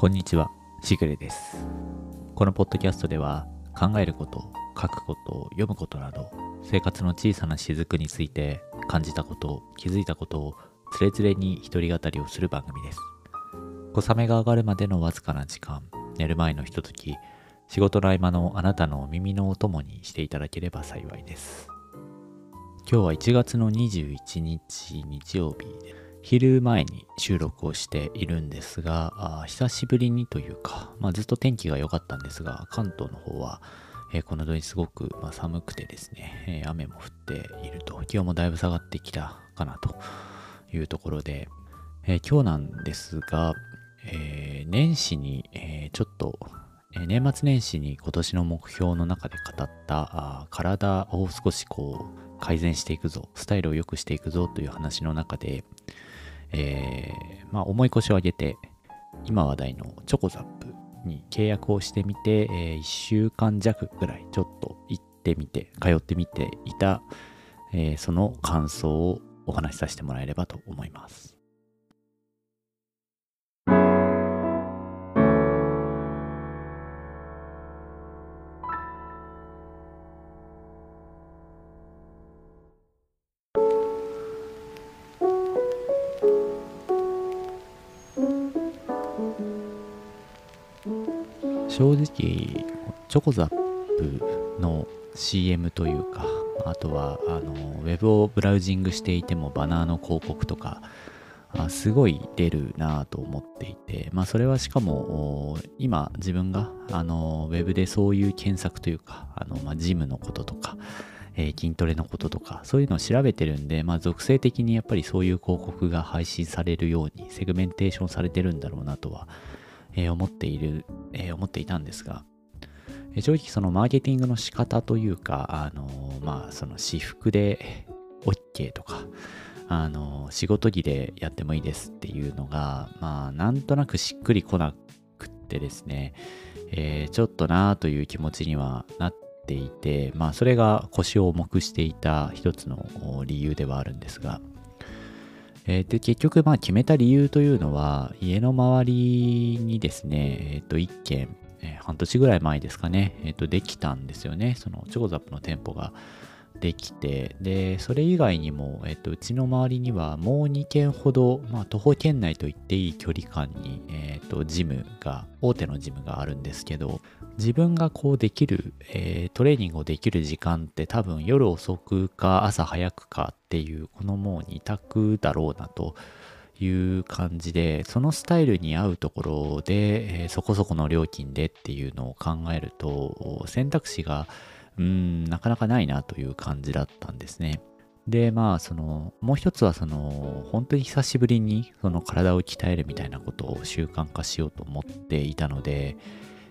こんにちは、しぐれです。このポッドキャストでは考えること、書くこと、読むことなど生活の小さな雫について感じたこと、気づいたことをつれづれに一人語りをする番組です。小雨が上がるまでのわずかな時間、寝る前のひととき、仕事の合間のあなたの耳のお供にしていただければ幸いです。今日は1月の21日日曜日です昼前に収録をしているんですが、久しぶりにというか、まあ、ずっと天気が良かったんですが、関東の方は、えーこの土日すごく、まあ、寒くてですね、えー雨も降っていると、気温もだいぶ下がってきたかなというところで、えー今日なんですが、えー年始に、えーちょっと、えー年末年始に今年の目標の中で語った体を少しこう改善していくぞ、スタイルを良くしていくぞという話の中で、えーまあ、重い腰を上げて、今話題のチョコザップに契約をしてみて、え1週間弱ぐらいちょっと行ってみて、通ってみていた、えーその感想をお話しさせてもらえればと思います。チョコザップの CM というかあとはあのウェブをブラウジングしていてもバナーの広告とかあすごい出るなぁと思っていて、まあ、それはしかも今自分があのウェブでそういう検索というかあの、まあ、ジムのこととか、えー筋トレのこととかそういうのを調べてるんで、まあ、属性的にやっぱりそういう広告が配信されるようにセグメンテーションされてるんだろうなとはえー思っている、えー思っていたんですが、正直そのマーケティングの仕方というか、あのまあその私服で OK とか、あの仕事着でやってもいいですっていうのが、まあなんとなくしっくりこなくってですね、えーちょっとなーという気持ちにはなっていて、まあそれが腰を重くしていた一つの理由ではあるんですが、えーで結局まあ決めた理由というのは家の周りにですね、えっと1軒、えー半年ぐらい前ですかね、えっとできたんですよね。そのチョコザップの店舗ができて。でそれ以外にも、えっとうちの周りにはもう2軒ほど、まあ、徒歩圏内と言っていい距離感に、えっとジムが大手のジムがあるんですけど自分がこうできる、えートレーニングをできる時間って多分夜遅くか朝早くかっていうこのもう2択だろうなという感じでそのスタイルに合うところで、えーそこそこの料金でっていうのを考えると選択肢がうんなかなかないなという感じだったんですね。でまあそのもう一つはその本当に久しぶりにその体を鍛えるみたいなことを習慣化しようと思っていたので、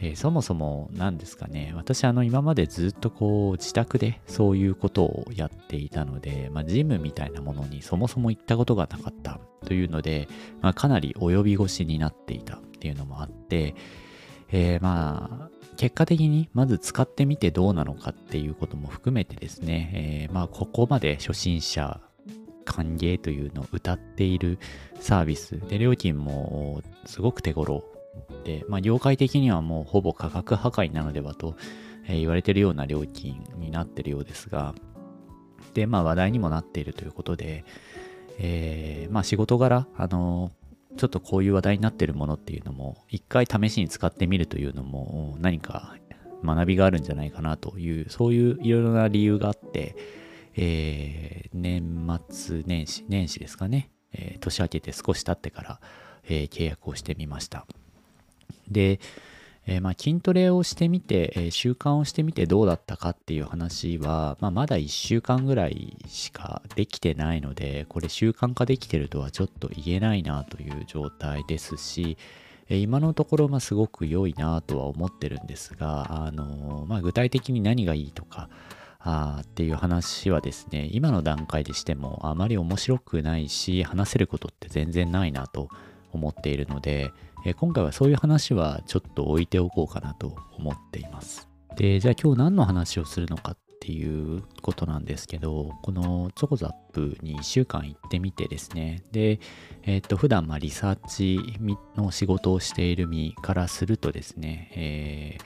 えーそもそも何ですかね。私あの今までずっとこう自宅でそういうことをやっていたので、まあ、ジムみたいなものにそもそも行ったことがなかったというので、まあ、かなり及び腰になっていたっていうのもあって、えーまあ結果的にまず使ってみてどうなのかっていうことも含めてですね、えーまあここまで初心者歓迎というのを歌っているサービスで料金もすごく手頃で、まあ、業界的にはもうほぼ価格破壊なのではと、えー言われているような料金になっているようですがでまあ話題にもなっているということで、えーまあ仕事柄あのちょっとこういう話題になってるものっていうのも一回試しに使ってみるというのも何か学びがあるんじゃないかなというそういういろいろな理由があって、えー年末年始年始ですかね、えー年明けて少し経ってから、えー契約をしてみました。で、えーまあ、筋トレをしてみて、えー習慣をしてみてどうだったかっていう話は、まあ、まだ1週間ぐらいしかできてないのでこれ習慣化できてるとはちょっと言えないなという状態ですし、えー今のところまあすごく良いなとは思ってるんですが、あのーまあ、具体的に何がいいとかあっていう話はですね今の段階でしてもあまり面白くないし話せることって全然ないなと思っているので、えー今回はそういう話はちょっと置いておこうかなと思っています。で、じゃあ今日何の話をするのかっていうことなんですけど、このチョコザップに1週間行ってみてですね、で、えっ、と、普段まリサーチの仕事をしている身からするとですね、えー、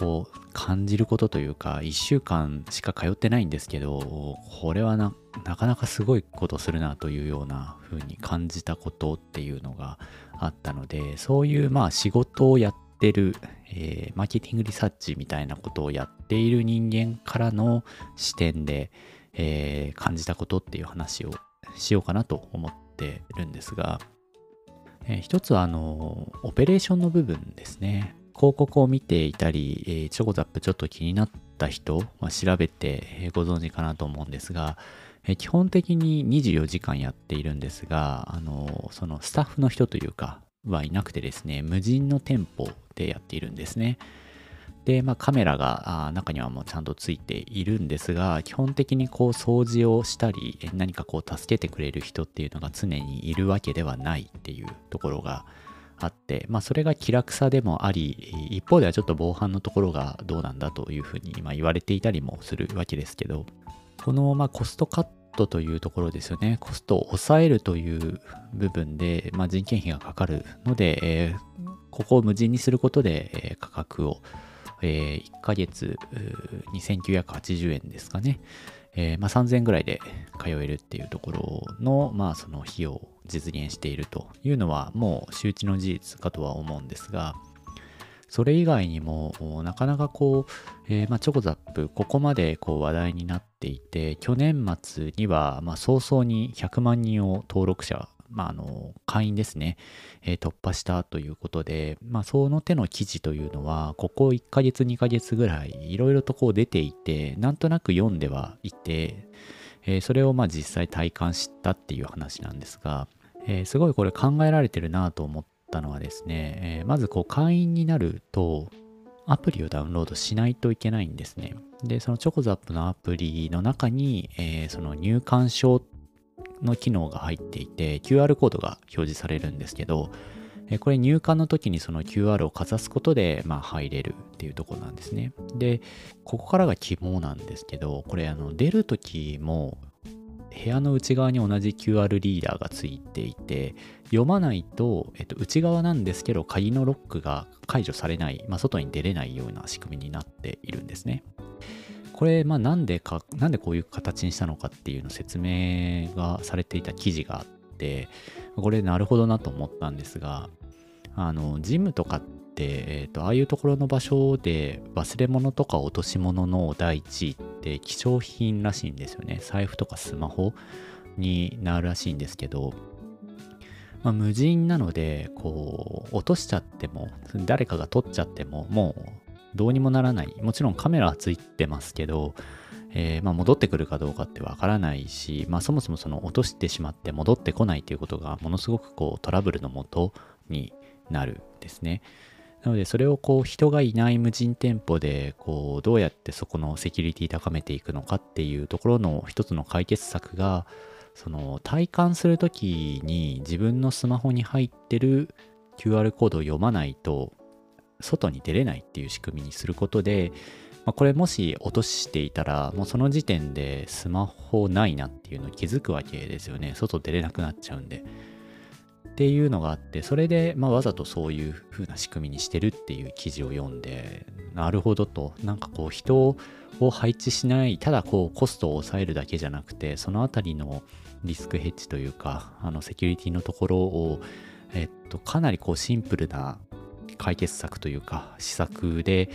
こう感じることというか、1週間しか通ってないんですけど、これはなかなかすごいことするなというような風に感じたことっていうのがあったので、そういうまあ仕事をやってる、えー、マーケティングリサーチみたいなことをやっている人間からの視点で、えー、感じたことっていう話をしようかなと思ってるんですが、えー、一つはあの、オペレーションの部分ですね。広告を見ていたり、えー、チョコザップちょっと気になった人、まあ、調べてご存知かなと思うんですが、えー、基本的に24時間やっているんですが、あのそのスタッフの人というか、はいなくてですね、無人の店舗でやっているんですね。で、まあ、カメラが中にはもうちゃんとついているんですが、基本的にこう掃除をしたり、何かこう助けてくれる人っていうのが常にいるわけではないっていうところがあって、まあ、それが気楽さでもあり、一方ではちょっと防犯のところがどうなんだというふうに今言われていたりもするわけですけど、このまコストカットというところですよね。コストを抑えるという部分で、まあ、人件費がかかるので、えー、ここを無人にすることで、価格を、えー、1ヶ月2980円ですかね。えーまあ、3000円ぐらいで通えるっていうところの、まあ、その費用を実現しているというのはもう周知の事実かとは思うんですが、それ以外にも、なかなかこう、えー、まあ、チョコザップ、ここまでこう話題になっていて、去年末には、まあ、早々に100万人を登録者、まあ、あの、会員ですね、えー、突破したということで、まあ、その手の記事というのは、ここ1ヶ月、2ヶ月ぐらい、いろいろとこう出ていて、なんとなく読んではいて、えー、それをまあ実際体感したっていう話なんですが、えー、すごいこれ考えられてるなと思ったのはですね、えー、まずこう会員になるとアプリをダウンロードしないといけないんですね。で、そのチョコザップのアプリの中に、えー、その入館証の機能が入っていて QR コードが表示されるんですけど、え、これ入館の時にその QR をかざすことで、まあ、入れるっていうところなんですね。で、ここからが肝なんですけど、これあの出る時も部屋の内側に同じ QR リーダーがついていて、読まないと、えっと、内側なんですけど、鍵のロックが解除されない、まあ、外に出れないような仕組みになっているんですね。これ、まあ、なんでか、なんでこういう形にしたのかっていうの説明がされていた記事があって、これなるほどなと思ったんですが、あの、ジムとかって、えっと、ああいうところの場所で忘れ物とか落とし物の第一位って貴重品らしいんですよね。財布とかスマホになるらしいんですけど、まあ、無人なので、こう、落としちゃっても、誰かが取っちゃっても、もうどうにもならない。もちろんカメラはついてますけど、えー、まあ、戻ってくるかどうかってわからないし、まあ、そもそもその落としてしまって戻ってこないということがものすごくこうトラブルのもとになるんですね。なのでそれをこう人がいない無人店舗でこうどうやってそこのセキュリティ高めていくのかっていうところの一つの解決策がその体感するときに自分のスマホに入ってる QR コードを読まないと外に出れないっていう仕組みにすることで、まあ、これもし落としていたらもうその時点でスマホないなっていうのを気づくわけですよね。外出れなくなっちゃうんで。っていうのがあってそれで、まあ、わざとそういう風な仕組みにしてるっていう記事を読んでなるほどと。なんかこう人を配置しないただこうコストを抑えるだけじゃなくてそのあたりのリスクヘッジというか、あのセキュリティのところを、えっと、かなりこうシンプルな解決策というか、施策で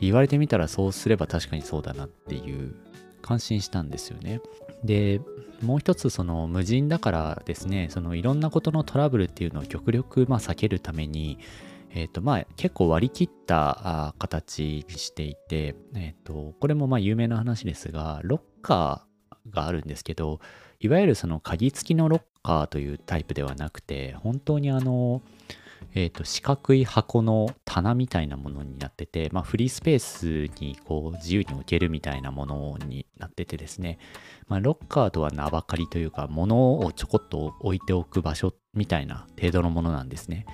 言われてみたらそうすれば確かにそうだなっていう感心したんですよね。で、もう一つその無人だからですね、そのいろんなことのトラブルっていうのを極力まあ避けるために、えっ、とまあ結構割り切った形にしていて、えっ、とこれもまあ有名な話ですが、ロッカーがあるんですけど、いわゆるその鍵付きのロッカーというタイプではなくて、本当にあの、えっ、ー、と、四角い箱の棚みたいなものになってて、まあ、フリースペースにこう自由に置けるみたいなものになっててですね、まあ、ロッカーとは名ばかりというか、物をちょこっと置いておく場所みたいな程度のものなんですね。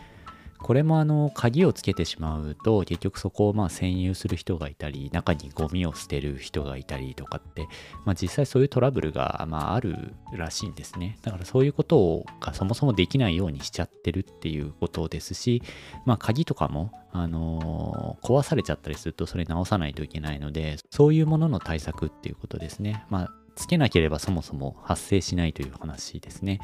これもあの鍵をつけてしまうと結局そこをまあ占有する人がいたり中にゴミを捨てる人がいたりとかって、まあ、実際そういうトラブルがまああるらしいんですねだからそういうことがそもそもできないようにしちゃってるっていうことですし、まあ、鍵とかも、あの、壊されちゃったりするとそれ直さないといけないのでそういうものの対策っていうことですね、まあ、つけなければそもそも発生しないという話ですね。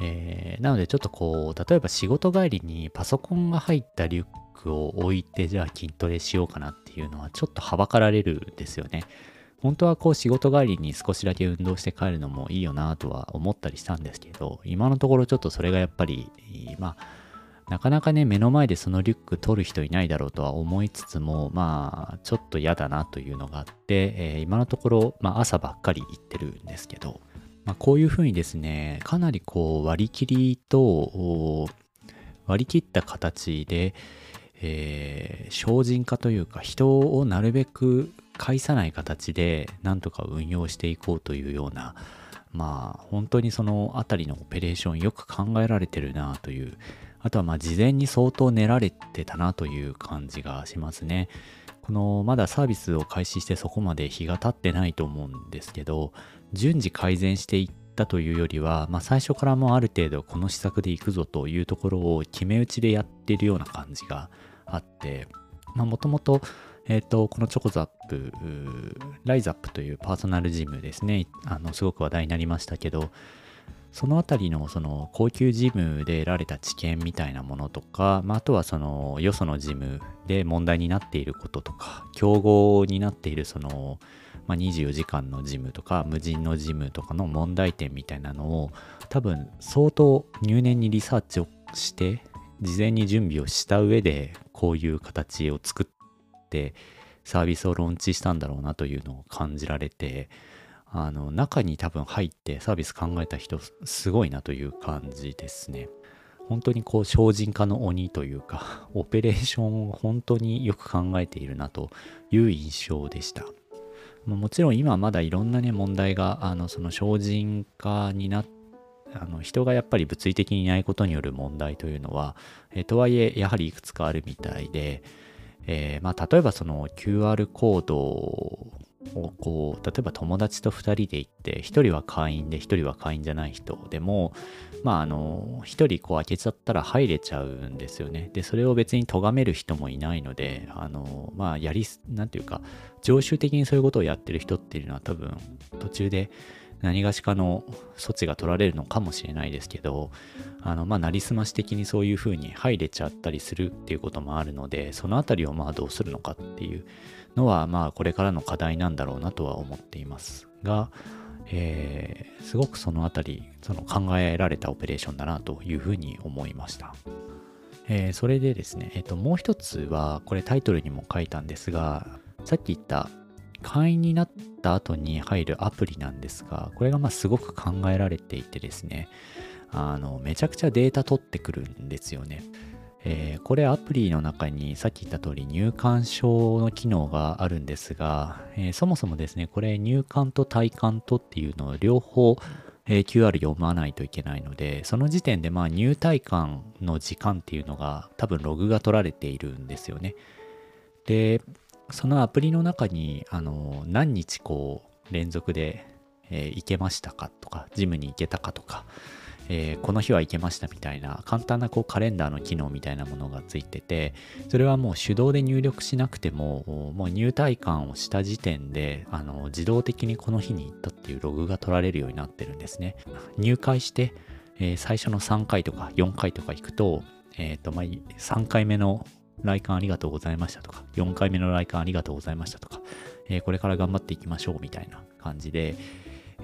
えー、なのでちょっとこう例えば仕事帰りにパソコンが入ったリュックを置いてじゃあ筋トレしようかなっていうのはちょっとはばかられるんですよね。本当はこう仕事帰りに少しだけ運動して帰るのもいいよなとは思ったりしたんですけど今のところちょっとそれがやっぱりまあなかなかね目の前でそのリュック取る人いないだろうとは思いつつもまあちょっと嫌だなというのがあって、えー、今のところ、まあ、朝ばっかり行ってるんですけどまあ、こういうふうにですね、かなりこう割り切りと割り切った形で、えー、精進化というか人をなるべく介さない形でなんとか運用していこうというようなまあ本当にそのあたりのオペレーションよく考えられてるなというあとはまあ事前に相当練られてたなという感じがしますね。このまだサービスを開始してそこまで日が経ってないと思うんですけど順次改善していったというよりは、まあ、最初からもうある程度この施策でいくぞというところを決め打ちでやってるような感じがあってもともとえっ、ー、と、このチョコザップ、ライザップというパーソナルジムですね、あの、すごく話題になりましたけど、そのあたりのその高級ジムで得られた知見みたいなものとか、まあ、あとはそのよそのジムで問題になっていることとか、競合になっているその、まあ、24時間のジムとか無人のジムとかの問題点みたいなのを多分相当入念にリサーチをして事前に準備をした上でこういう形を作ってサービスをローンチしたんだろうなというのを感じられてあの中に多分入ってサービス考えた人すごいなという感じですね。本当にこう精進化の鬼というか オペレーションを本当によく考えているなという印象でした。もちろん今まだいろんなね問題があのその精進化になってあの人がやっぱり物理的にいないことによる問題というのは、え、とはいえやはりいくつかあるみたいで、えー、まあ、例えばその QR コードをこう例えば友達と2人で行って1人は会員で1人は会員じゃない人でもまああの1人こう開けちゃったら入れちゃうんですよね。でそれを別に咎める人もいないのであのまあやりなんていうか常習的にそういうことをやってる人っていうのは多分途中で何がしかの措置が取られるのかもしれないですけど、あの、まあ、なりすまし的にそういうふうに入れちゃったりするっていうこともあるので、そのあたりをまあどうするのかっていうのは、まあ、これからの課題なんだろうなとは思っていますが、えー、すごくそのあたり、その考えられたオペレーションだなというふうに思いました。えー、それでですね、えっ、ー、と、もう一つは、これタイトルにも書いたんですが、さっき言った会員になった後に入るアプリなんですが、これがまあすごく考えられていてですね、あの、めちゃくちゃデータ取ってくるんですよね。えー、これアプリの中にさっき言った通り入館証の機能があるんですが、えー、そもそもですね、これ入館と体感とっていうのを両方、えー、QR 読まないといけないので、その時点でまあ入体感の時間っていうのが多分ログが取られているんですよね。で、そのアプリの中に、あの、何日こう、連続で、えー、行けましたかとか、ジムに行けたかとか、えー、この日は行けましたみたいな簡単なこうカレンダーの機能みたいなものがついててそれはもう手動で入力しなくてももう入退館をした時点であの自動的にこの日に行ったっていうログが取られるようになってるんですね。入会して、えー、最初の3回とか4回とか行くと,、えーとまあ、3回目の来館ありがとうございましたとか、4回目の来館ありがとうございましたとか、えー、これから頑張っていきましょうみたいな感じで、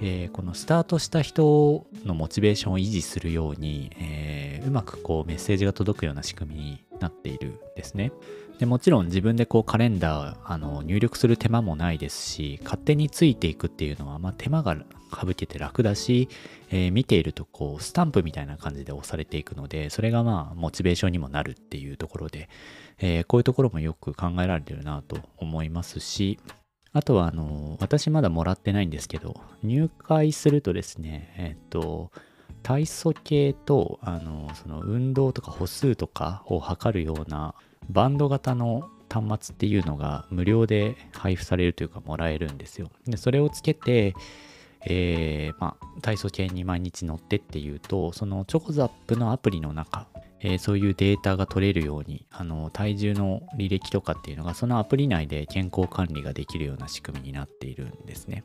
えー、このスタートした人のモチベーションを維持するように、えー、うまくこうメッセージが届くような仕組みになっているんですね。でもちろん自分でこうカレンダーあの入力する手間もないですし勝手についていくっていうのは、まあ、手間が省けて楽だし、えー、見ているとこうスタンプみたいな感じで押されていくのでそれがまあモチベーションにもなるっていうところで、えー、こういうところもよく考えられてるなと思いますしあとはあの私まだもらってないんですけど入会するとですねえっ、と体組計とあのその運動とか歩数とかを測るようなバンド型の端末っていうのが無料で配布されるというかもらえるんですよ。でそれをつけて、えー、まあ、体操系に毎日乗ってっていうとそのチョコザップのアプリの中、えー、そういうデータが取れるようにあの体重の履歴とかっていうのがそのアプリ内で健康管理ができるような仕組みになっているんですね。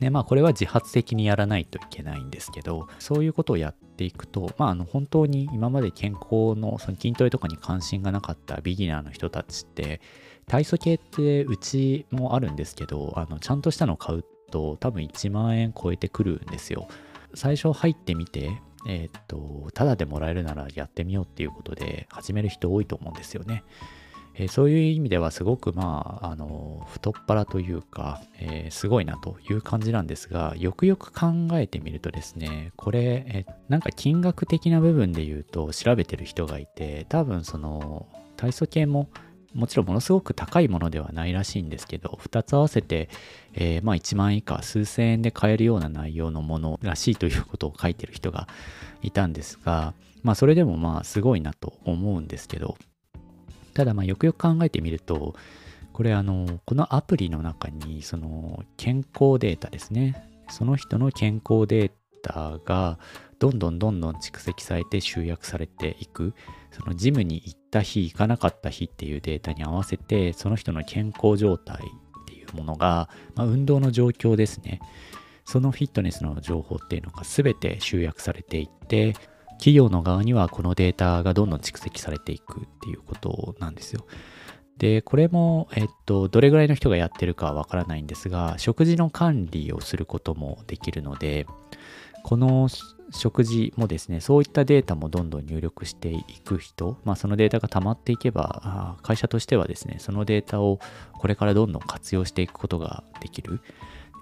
でまあこれは自発的にやらないといけないんですけどそういうことをやっていくとまああの本当に今まで健康のその筋トレとかに関心がなかったビギナーの人たちって体組系ってうちもあるんですけどあのちゃんとしたのを買うと多分1万円超えてくるんですよ最初入ってみてえー、っとただでもらえるならやってみようっていうことで始める人多いと思うんですよね。えー、そういう意味ではすごくまあ、あの、太っ腹というか、えー、すごいなという感じなんですが、よくよく考えてみるとですね、これ、え、なんか金額的な部分で言うと調べてる人がいて、多分その、体操系ももちろんものすごく高いものではないらしいんですけど、2つ合わせて、えー、まあ1万以下、数千円で買えるような内容のものらしいということを書いてる人がいたんですが、まあそれでもまあすごいなと思うんですけど、ただまあよくよく考えてみると、これあの、このアプリの中にその健康データですね。その人の健康データがどんどんどんどん蓄積されて集約されていく。そのジムに行った日、行かなかった日っていうデータに合わせて、その人の健康状態っていうものが、まあ、運動の状況ですね。そのフィットネスの情報っていうのが全て集約されていって、企業の側にはこのデータがどんどん蓄積されていくっていうことなんですよ。で、これも、えっと、どれぐらいの人がやってるかはわからないんですが、食事の管理をすることもできるので、この食事もですね、そういったデータもどんどん入力していく人、まあ、そのデータが溜まっていけば、会社としてはですね、そのデータをこれからどんどん活用していくことができる。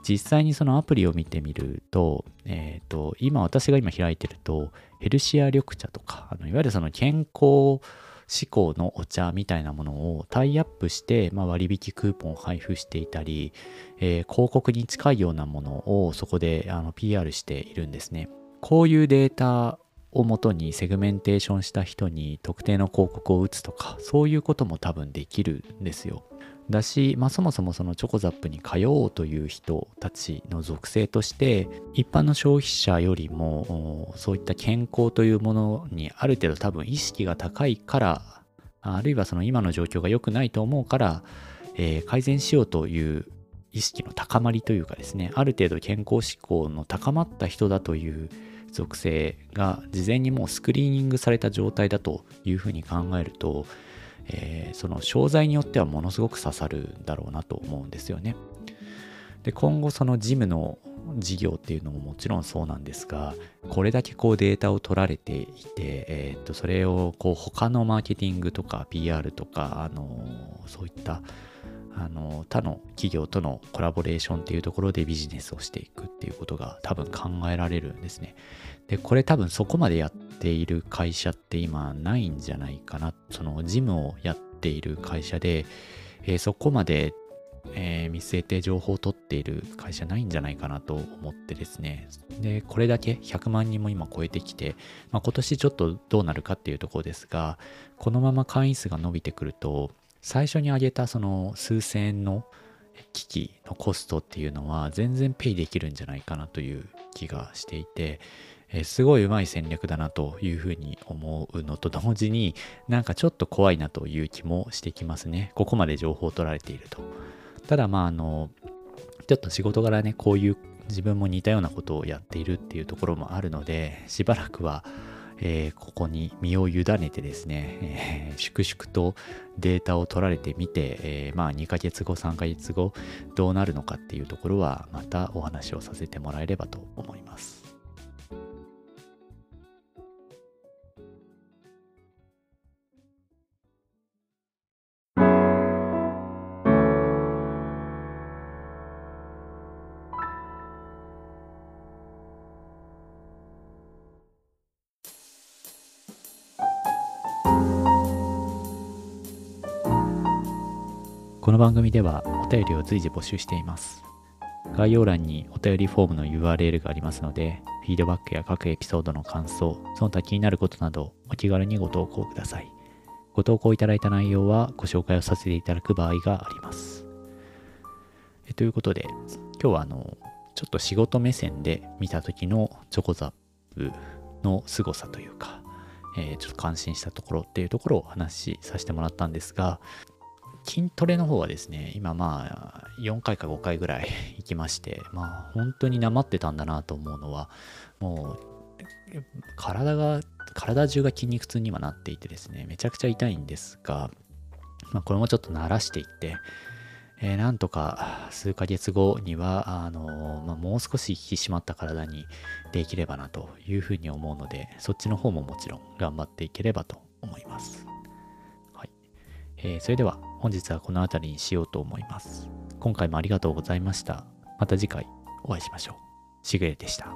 実際にそのアプリを見てみると、えっ、ー、と、今私が今開いてると、ヘルシア緑茶とか、あのいわゆるその健康志向のお茶みたいなものをタイアップして、まあ、割引クーポンを配布していたり、えー、広告に近いようなものをそこであの PR しているんですね。こういうデータをもとにセグメンテーションした人に特定の広告を打つとか、そういうことも多分できるんですよ。だし、まあ、そもそもそのチョコザップに通おうという人たちの属性として一般の消費者よりもそういった健康というものにある程度多分意識が高いからあるいはその今の状況が良くないと思うから、えー、改善しようという意識の高まりというかですねある程度健康志向の高まった人だという属性が事前にもうスクリーニングされた状態だというふうに考えるとえー、その商材によってはものすごく刺さるんだろうなと思うんですよね。で今後そのジムの事業っていうのももちろんそうなんですがこれだけこうデータを取られていて、えー、とそれをこう他のマーケティングとか PR とか、あのそういったあの他の企業とのコラボレーションっていうところでビジネスをしていくっていうことが多分考えられるんですね。でこれ多分そこまでやっている会社って今ないんじゃないかなその事務をやっている会社で、えー、そこまで、えー、見据えて情報を取っている会社ないんじゃないかなと思ってですねでこれだけ100万人も今超えてきて、まあ、今年ちょっとどうなるかっていうところですがこのまま会員数が伸びてくると最初に挙げたその数千円の機器のコストっていうのは全然ペイできるんじゃないかなという気がしていて、えすごいうまい戦略だなというふうに思うのと同時になんかちょっと怖いなという気もしてきますね。ここまで情報を取られていると。ただまああのちょっと仕事柄ねこういう自分も似たようなことをやっているっていうところもあるのでしばらくは、えー、ここに身を委ねてですね、えー、粛々とデータを取られてみて、えー、まあ2ヶ月後3ヶ月後どうなるのかっていうところはまたお話をさせてもらえればと思います。この番組ではお便りを随時募集しています。概要欄にお便りフォームの URL がありますので、フィードバックや各エピソードの感想、その他気になることなどお気軽にご投稿ください。ご投稿いただいた内容はご紹介をさせていただく場合があります。えということで、今日はあの、ちょっと仕事目線で見た時のチョコザップの凄さというか、えー、ちょっと感心したところっていうところをお話しさせてもらったんですが、筋トレの方はですね、今まあ4回か5回ぐらい 行きまして、まあ本当になまってたんだなと思うのは、もう体が、体中が筋肉痛にはなっていてですね、めちゃくちゃ痛いんですが、まあこれもちょっと慣らしていって、えー、なんとか数ヶ月後には、あのー、まあ、もう少し引き締まった体にできればなというふうに思うので、そっちの方ももちろん頑張っていければと思います。はい。えー、それでは本日はこの辺りにしようと思います。今回もありがとうございました。また次回お会いしましょう。しぐれでした。